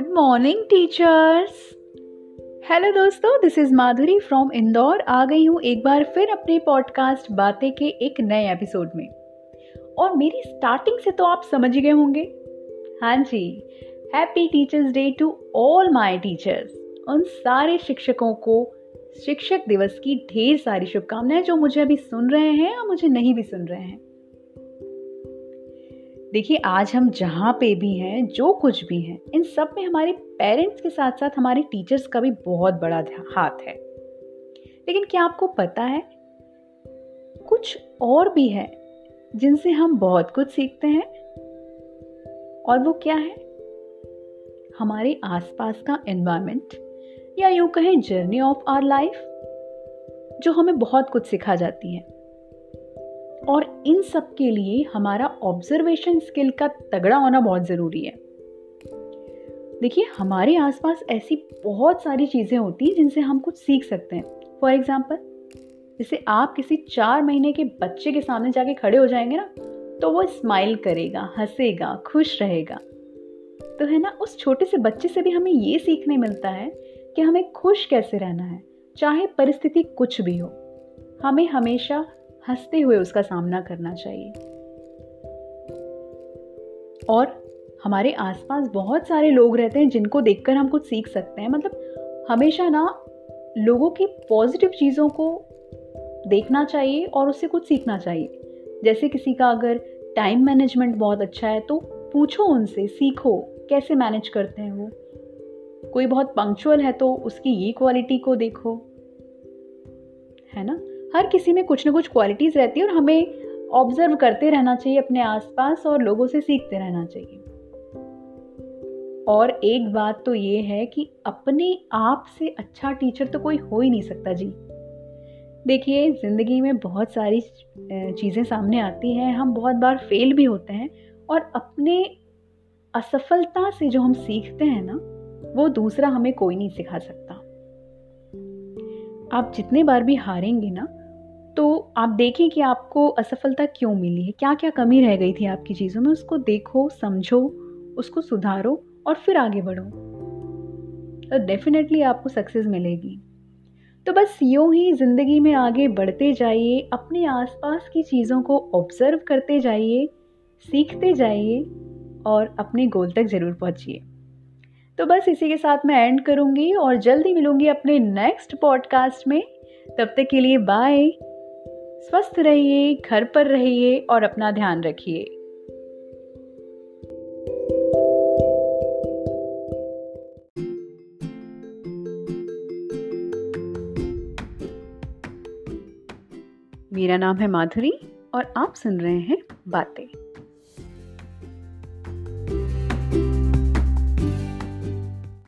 Good morning teachers hello दोस्तों this is Madhuri from Indore आ गई हूँ एक बार फिर अपने पॉडकास्ट बातें के एक नए एपिसोड में। और मेरी स्टार्टिंग से तो आप समझ गए होंगे। हाँ जी happy teachers day to all my teachers उन सारे शिक्षकों को शिक्षक दिवस की ढेर सारी शुभकामनाएँ जो मुझे अभी सुन रहे हैं और मुझे नहीं भी सुन रहे हैं। देखिए, आज हम जहाँ पे भी हैं, जो कुछ भी हैं, इन सब में हमारे पेरेंट्स के साथ साथ हमारे टीचर्स का भी बहुत बड़ा हाथ है। लेकिन क्या आपको पता है, कुछ और भी है, जिनसे हम बहुत कुछ सीखते हैं? और वो क्या है? हमारे आसपास का एनवायरनमेंट या यूँ कहें जर्नी ऑफ़ आर लाइफ जो हमें बहुत कुछ सिखा जाती है। और इन सब के लिए हमारा ऑब्जर्वेशन स्किल का तगड़ा होना बहुत ज़रूरी है। देखिए, हमारे आसपास ऐसी बहुत सारी चीज़ें होती हैं जिनसे हम कुछ सीख सकते हैं। फॉर एग्ज़ाम्पल जैसे आप किसी चार महीने के बच्चे के सामने जाके खड़े हो जाएँगे ना तो वो स्माइल करेगा, हंसेगा, खुश रहेगा। तो है ना, उस छोटे से बच्चे से भी हमें ये सीखने मिलता है कि हमें खुश कैसे रहना है, चाहे परिस्थिति कुछ भी हो। हमें हमेशा हँसते हुए उसका सामना करना चाहिए। और हमारे आसपास बहुत सारे लोग रहते हैं जिनको देखकर हम कुछ सीख सकते हैं। मतलब हमेशा ना लोगों की पॉजिटिव चीज़ों को देखना चाहिए और उससे कुछ सीखना चाहिए। जैसे किसी का अगर टाइम मैनेजमेंट बहुत अच्छा है तो पूछो उनसे, सीखो कैसे मैनेज करते हैं वो। कोई बहुत पंक्चुअल है तो उसकी ये क्वालिटी को देखो। है ना? हर किसी में कुछ ना कुछ क्वालिटीज़ रहती है और हमें ऑब्ज़र्व करते रहना चाहिए, अपने आसपास और लोगों से सीखते रहना चाहिए। और एक बात तो ये है कि अपने आप से अच्छा टीचर तो कोई हो ही नहीं सकता जी। देखिए, ज़िंदगी में बहुत सारी चीज़ें सामने आती हैं, हम बहुत बार फेल भी होते हैं और अपने असफलता से जो हम सीखते हैं ना, वो दूसरा हमें कोई नहीं सिखा सकता। आप जितने बार भी हारेंगे ना तो आप देखें कि आपको असफलता क्यों मिली है? क्या क्या कमी रह गई थी आपकी चीज़ों में? उसको देखो, समझो, उसको सुधारो और फिर आगे बढ़ो। तो डेफिनेटली आपको सक्सेस मिलेगी। तो बस यूँ ही ज़िंदगी में आगे बढ़ते जाइए, अपने आसपास की चीज़ों को ऑब्ज़र्व करते जाइए, सीखते जाइए और अपने गोल तक ज़रूर पहुँचिए। तो बस इसी के साथ मैं एंड करूँगी और जल्दी मिलूँगी अपने नेक्स्ट पॉडकास्ट में। तब तक के लिए बाय स्वस्थ रहिए, घर पर रहिए और अपना ध्यान रखिए। मेरा नाम है माधुरी और आप सुन रहे हैं बातें।